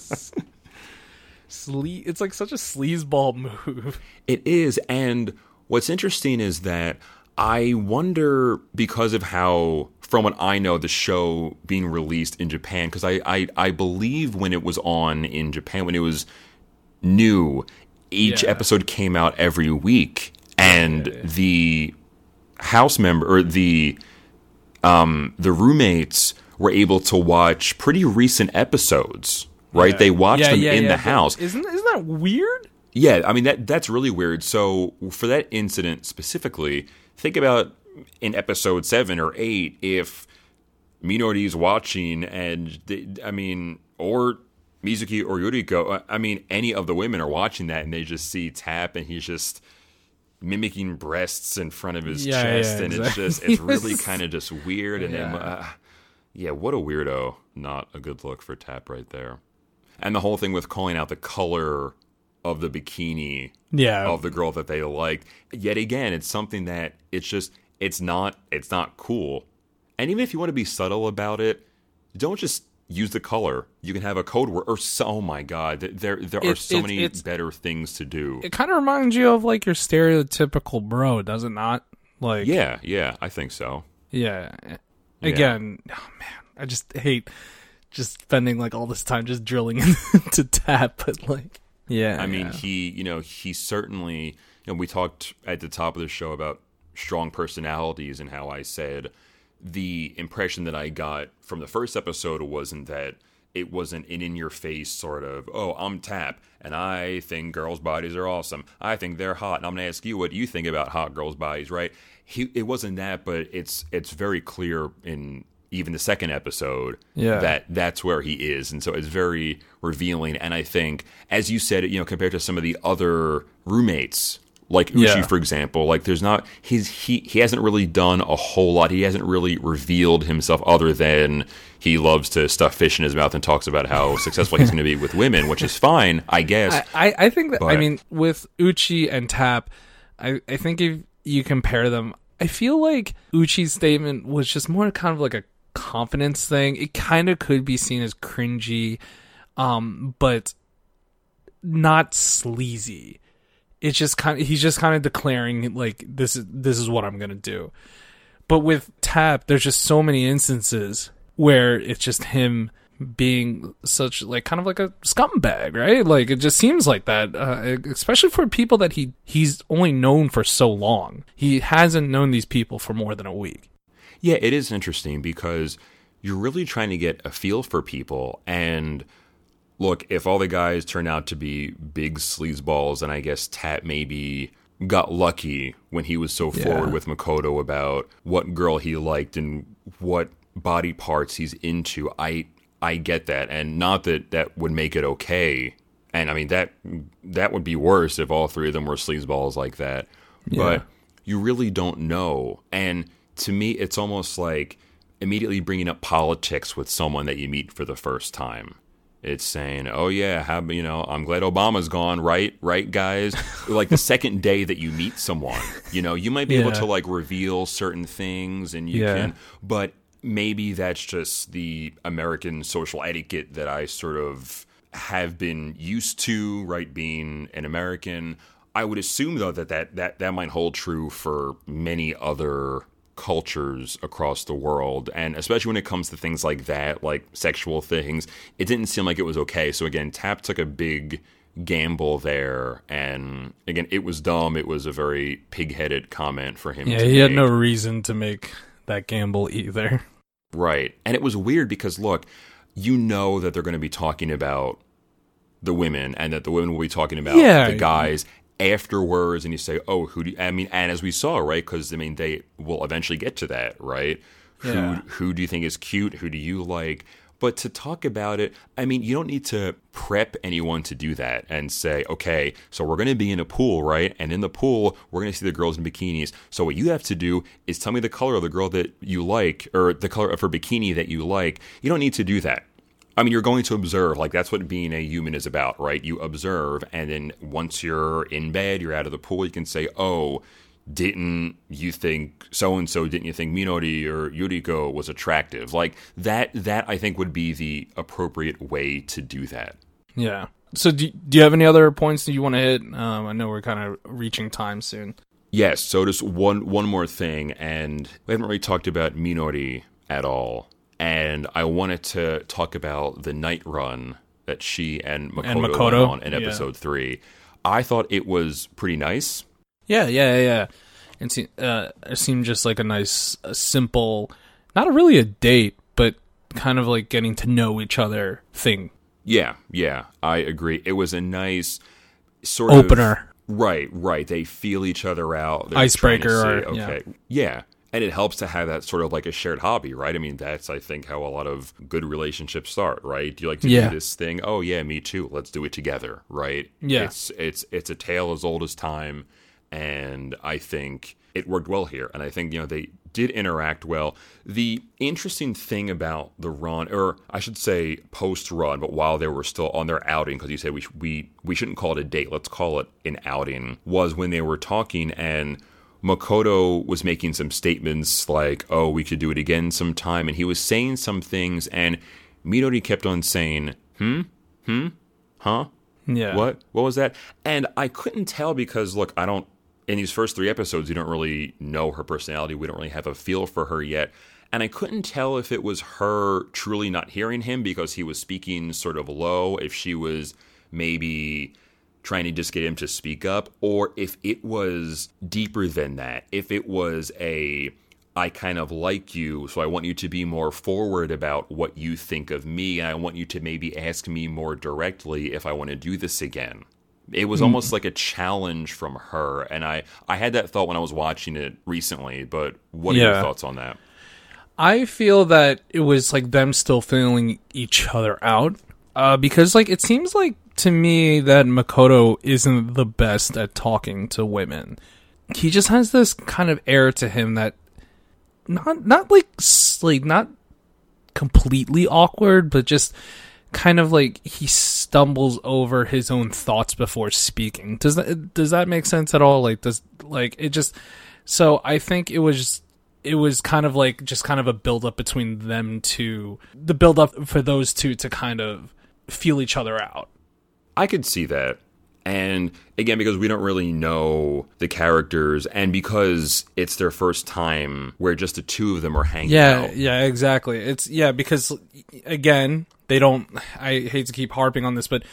sle- it's like such a sleazeball [LAUGHS] move. It is, and what's interesting is that I wonder because of how, from what I know, the show being released in Japan, because I, I I believe when it was on in Japan, when it was new, each Yeah. episode came out every week, and the house member or the um the roommates were able to watch pretty recent episodes. Right, they watch Yeah, them yeah, in yeah, the house. Isn't isn't that weird? Yeah, I mean that that's really weird. So for that incident specifically, think about in episode seven or eight if Minori's watching, and they, I mean, or Mizuki or Yuriko. I mean, any of the women are watching that, and they just see Tap, and he's just mimicking breasts in front of his Yeah, chest, yeah, and exactly. it's just it's really [LAUGHS] kind of just weird. And then, uh, yeah, what a weirdo! Not a good look for Tap right there. And the whole thing with calling out the color of the bikini Yeah, of the girl that they liked. Yet again, it's something that it's just it's not it's not cool. And even if you want to be subtle about it, don't just use the color. You can have a code word or so, oh my god, there there are It's- so it's- many it's- better things to do. it kind of reminds you of like your stereotypical bro, does it not? Like, yeah, yeah, I think so. yeah. Again, oh man, I just hate just spending like all this time just drilling [LAUGHS] into tap, but like, yeah. I mean, yeah. he, you know, he certainly, you know, we talked at the top of the show about strong personalities and how I said the impression that I got from the first episode wasn't that it wasn't an in your face sort of, oh, I'm Tap and I think girls' bodies are awesome. I think they're hot, and I'm gonna ask you what you think about hot girls' bodies, right? He, it wasn't that, but it's it's very clear in even the second episode Yeah. that that's where he is, and so it's very revealing. And I think, as you said, you know, compared to some of the other roommates, like Uchi, Yeah. for example, like there's not he's he he hasn't really done a whole lot. He hasn't really revealed himself other than he loves to stuff fish in his mouth and talks about how successful he's going to be with women, which is fine, I guess. I, I, I think that I mean with Uchi and Tap, I, I think if you compare them, I feel like Uchi's statement was just more kind of like a confidence thing. It kind of could be seen as cringy, um, but not sleazy. It's just kind of he's just kind of declaring like this is this is what I'm gonna do. But with Tap, there's just so many instances where it's just him being such like kind of like a scumbag, right? Like it just seems like that, uh, especially for people that he he's only known for so long. He hasn't known these people for more than a week. Yeah, it is interesting because you're really trying to get a feel for people. And look, if all the guys turn out to be big sleazeballs, and I guess Tap maybe got lucky when he was so forward with Makoto about what girl he liked and what body parts he's into, I I get that, and not that that would make it okay. And I mean that that would be worse if all three of them were sleazeballs like that. But you really don't know. And to me, it's almost like immediately bringing up politics with someone that you meet for the first time. It's saying, "Oh yeah, how you know? I'm glad Obama's gone, right? Right, guys? [LAUGHS] like the second day that you meet someone, you know, you might be able to like reveal certain things, and you Yeah. can, but maybe that's just the American social etiquette that I sort of have been used to, right? Being an American, I would assume though that that that, that might hold true for many other cultures across the world and especially when it comes to things like that like sexual things it didn't seem like it was okay so again tap took a big gamble there and again it was dumb it was a very pig-headed comment for him Yeah, to he had no reason to make that gamble either. Right. And it was weird because look, you know that they're going to be talking about the women and that the women will be talking about Yeah. the guys afterwards and you say, "Oh, who do you, I mean, and as we saw, right? Cuz I mean, they will eventually get to that, right? Yeah. Who who do you think is cute? Who do you like? But to talk about it, I mean, you don't need to prep anyone to do that and say, okay, so we're going to be in a pool, right? And in the pool, we're going to see the girls in bikinis. So what you have to do is tell me the color of the girl that you like or the color of her bikini that you like. You don't need to do that. I mean, you're going to observe. Like, that's what being a human is about, right? You observe. And then once you're in bed, you're out of the pool, you can say, oh, didn't you think so and so didn't you think Minori or Yuriko was attractive like that that I think would be the appropriate way to do that Yeah. So do do you have any other points that you want to hit? Um, I know we're kind of reaching time soon. yes so just one one more thing and we haven't really talked about Minori at all and I wanted to talk about the night run that she and Makoto, And Makoto, on in yeah. episode 3 I thought it was pretty nice Yeah, yeah, yeah, yeah. It, uh, it seemed just like a nice, a simple, not really a date, but kind of like getting to know each other thing. Yeah, yeah, I agree. It was a nice sort Opener. Of, opener. right, right. They feel each other out. They're Icebreaker to or- say, okay, yeah. And it helps to have that sort of like a shared hobby, right? I mean, that's I think how a lot of good relationships start, right? Do you like to Yeah. do this thing? Oh yeah, me too. Let's do it together, right? Yeah. It's it's it's a tale as old as time, and I think it worked well here. And I think you know they did interact well. The interesting thing about the run, or I should say post run, but while they were still on their outing, because you said we sh- we we shouldn't call it a date, let's call it an outing, was when they were talking and. Makoto was making some statements like, "Oh, we could do it again sometime," and he was saying some things, and Midori kept on saying, "Hmm, hmm, huh, Yeah. what? What was that? And I couldn't tell because look, I don't in these first 3 episodes you don't really know her personality. We don't really have a feel for her yet. And I couldn't tell if it was her truly not hearing him because he was speaking sort of low, if she was maybe trying to just get him to speak up or if it was deeper than that. If it was a I kind of like you, so I want you to be more forward about what you think of me, and I want you to maybe ask me more directly if I want to do this again. It was almost like a challenge from her, and I I had that thought when I was watching it recently. But what are your thoughts on that? I feel that it was like them still feeling each other out. Uh, because like it seems like to me that Makoto isn't the best at talking to women. He just has this kind of air to him that not not like like not completely awkward, but just kind of like he stumbles over his own thoughts before speaking. Does that does that make sense at all? Like does like it just so I think it was it was kind of like just kind of a build up between them two the build up for those two to kind of feel each other out. I could see that. And again, because we don't really know the characters, and because it's their first time where just the two of them are hanging Yeah, out. yeah, exactly. It's yeah because again, they don't I hate to keep harping on this, but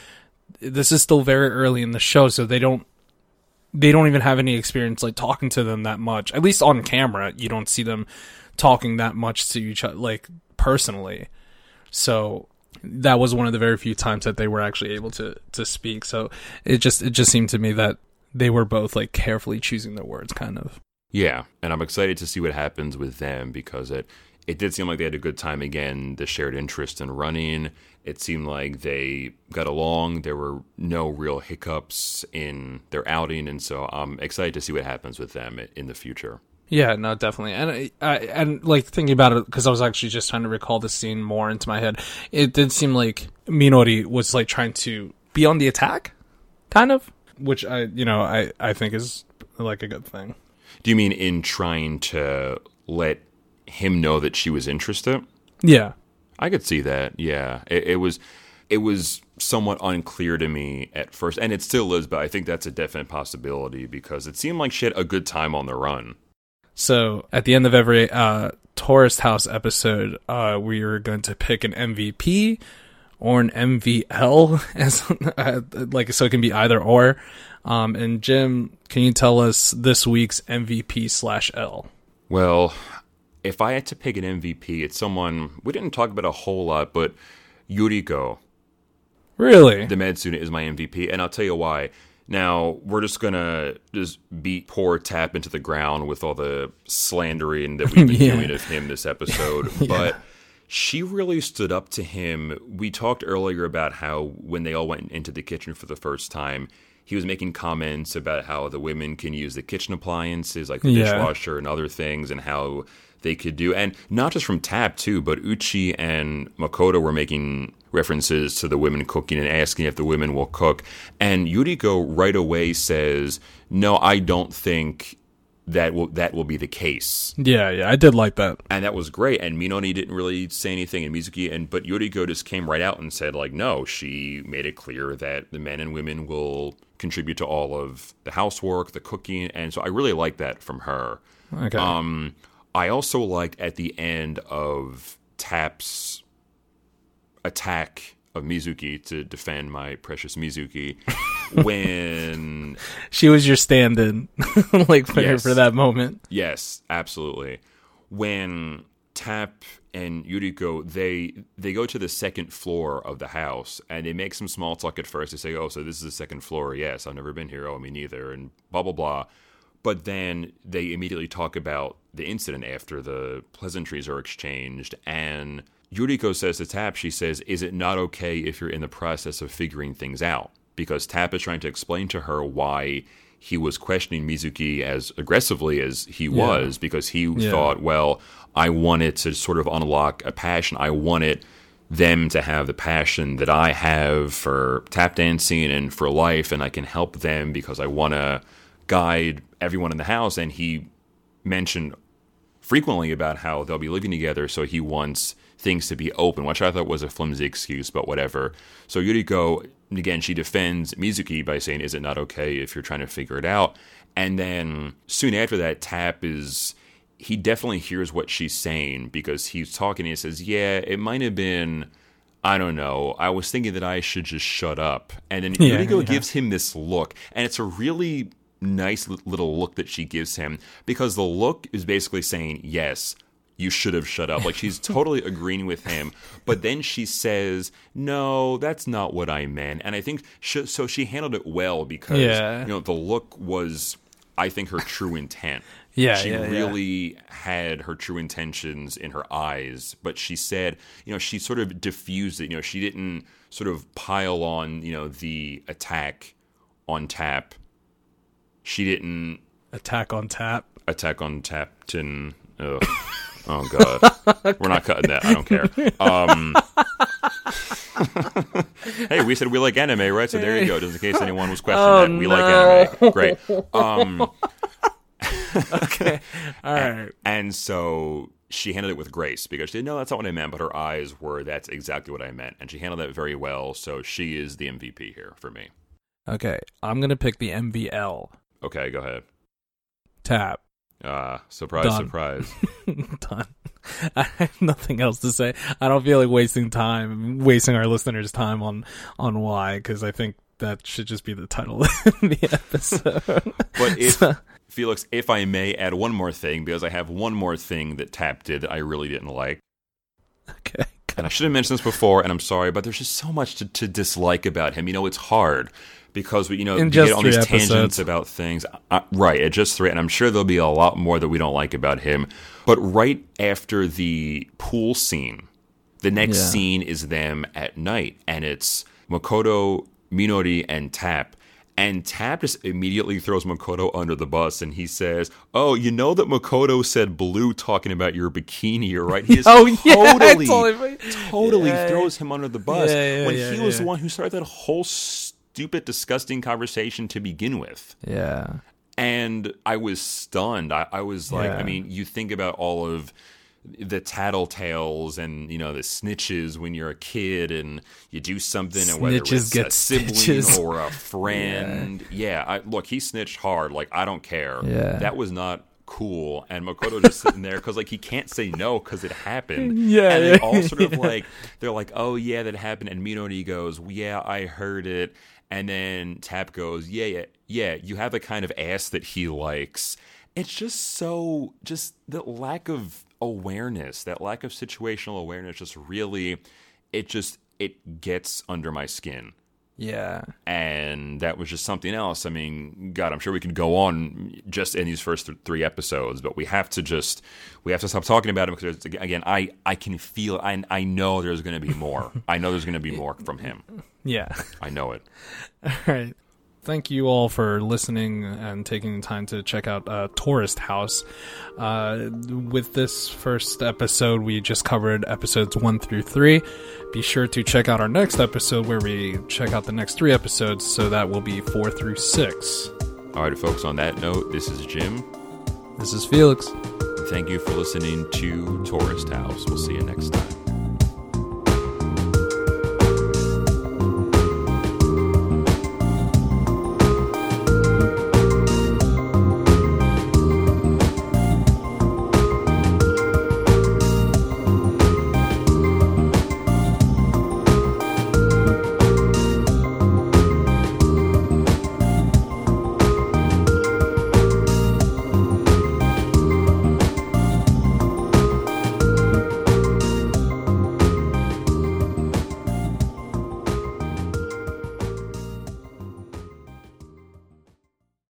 this is still very early in the show, so they don't they don't even have any experience like talking to them that much. At least on camera, you don't see them talking that much to each other like personally. So that was one of the very few times that they were actually able to to speak. So it just it just seemed to me that they were both like carefully choosing their words kind of. Yeah, and I'm excited to see what happens with them because it it did seem like they had a good time again. The shared interest in running. It seemed like they got along. There were no real hiccups in their outing, and so I'm excited to see what happens with them in the future. Yeah, no, definitely, and I, I and like thinking about it because I was actually just trying to recall the scene more into my head. It did seem like Minori was like trying to be on the attack, kind of, which I, you know, I I think is like a good thing. Do you mean in trying to let him know that she was interested? Yeah, I could see that. Yeah, it, it was it was somewhat unclear to me at first, and it still is. But I think that's a definite possibility because it seemed like she had a good time on the run. So at the end of every uh, Terrace House episode, uh, we are going to pick an MVP or an MVL, [LAUGHS] as uh, like so it can be either or. Um, and Jim, can you tell us this week's MVP slash L? Well, if I had to pick an MVP, it's someone we didn't talk about a whole lot, but Yuriko, Really? the med student, is my MVP, and I'll tell you why. Now we're just gonna just beat poor Tap into the ground with all the slandering that we've been [LAUGHS] Yeah. doing of him this episode, [LAUGHS] but she really stood up to him. We talked earlier about how when they all went into the kitchen for the first time, he was making comments about how the women can use the kitchen appliances like the Yeah. dishwasher and other things, and how they could do, and not just from Tap too, but Uchi and Makoto were making references to the women cooking and asking if the women will cook, and Yuriko right away says, "No, I don't think." That will that will be the case Yeah, yeah, I did like that. and that was great. And Minori didn't really say anything, and Mizuki and but Yuriko just came right out and said like, no, she made it clear that the men and women will contribute to all of the housework, the cooking, and so I really like that from her. Okay. Um, I also liked at the end of Tap's attack of Mizuki to defend my precious Mizuki [LAUGHS] when she was your stand-in, [LAUGHS] like for, Yes. for that moment. Yes, absolutely. When Tap and Yuriko they they go to the second floor of the house and they make some small talk at first. They say, "Oh, so this is the second floor? Yes, I've never been here. Oh, me neither." And blah blah blah. But then they immediately talk about the incident after the pleasantries are exchanged and. Yuriko says to Tap, she says, Is it not okay if you're in the process of figuring things out? Because Tap is trying to explain to her why he was questioning Mizuki as aggressively as he was, because he Yeah. thought, well, I wanted to sort of unlock a passion. I wanted them to have the passion that I have for tap dancing and for life, and I can help them because I want to guide everyone in the house. And he mentioned frequently about how they'll be living together, so he wants things to be open, which I thought was a flimsy excuse, but whatever. So Yuriko, again, she defends Mizuki by saying, Is it not okay if you're trying to figure it out? And then soon after that, Tap is. He definitely hears what she's saying because he's talking and he says, Yeah, it might have been. I don't know. I was thinking that I should just shut up. And then Yeah, Yuriko yeah. gives him this look, and it's a really nice little look that she gives him because the look is basically saying, yes, you should have shut up. Like she's [LAUGHS] totally agreeing with him, but then she says, "No, that's not what I meant." And I think she, so. She handled it well because Yeah. you know the look was, I think, her true intent. [LAUGHS] Yeah, she yeah, yeah. really had her true intentions in her eyes, but she said, you know, she sort of diffused it. You know, she didn't sort of pile on, you know, the attack on tap. She didn't Attack on tap. attack on Tapton. Ugh. Oh god, we're not cutting that. I don't care. Um, [LAUGHS] hey, we said we like anime, right? So there you go. Just in case anyone was questioning Oh, that, we like anime. Great. Um, [LAUGHS] Okay. All right. and so she handled it with grace because she didn't know that's not what I meant, but her eyes were that's exactly what I meant, and she handled that very well. So she is the MVP here for me. Okay. I'm gonna pick the MVL Okay, go ahead. tap. Uh, surprise, Done. surprise. [LAUGHS] Done. I have nothing else to say. I don't feel like wasting time, wasting our listeners' time on on why, because I think that should just be the title [LAUGHS] of the episode. But if So- Felix, if I may add one more thing, because I have one more thing that Tap did that I really didn't like. okay, And I should have mentioned this before, and I'm sorry, but there's just so much to, to dislike about him. You know, it's hard because we, you know, you get all these tangents about things. Uh, right, at just three, and I'm sure there'll be a lot more that we don't like about him. But right after the pool scene, the next Yeah. scene is them at night, and it's Makoto, Minori, and Tap. And Tap just immediately throws Makoto under the bus, and he says, "Oh, you know that Makoto said blue talking about your bikini, right?" He [LAUGHS] Oh, yeah, totally, totally- totally Yeah. throws him under the bus Yeah, when he was the one who started that whole stupid, disgusting conversation to begin with yeah, and I was stunned. I, I was like, I mean, you think about all of the tattletales and you know the snitches when you're a kid and you do something and whether Snitches it's get a sibling stitches. or a [LAUGHS] friend. Yeah, I, look, he snitched hard. Like I don't care. Yeah. that was not cool. And Makoto just sitting there because like he can't say no because it happened. [LAUGHS] Yeah, and they yeah, all sort of [LAUGHS] yeah. like they're like, oh yeah, that happened. And mino Minori goes, yeah, I heard it. And then Tap goes, yeah, yeah, yeah. You have the kind of ass that he likes. It's just so just the lack of awareness, that lack of situational awareness, just really, it just it gets under my skin yeah. and that was just something else. I mean, God, I'm sure we could go on just in these first th- three episodes, but we have to just we have to stop talking about him because again, I I can feel I I know there's going to be more. I know there's going to be [LAUGHS] more from him. Yeah. I know it. [LAUGHS] All right. Thank you all for listening and taking the time to check out uh, Terrace House. Uh, with this first episode, we just covered episodes one through three. Be sure to check out our next episode where we check out the next three episodes. So that will be four through six. All right, folks. On that note, this is Jim. This is Felix. Thank you for listening to Terrace House. We'll see you next time.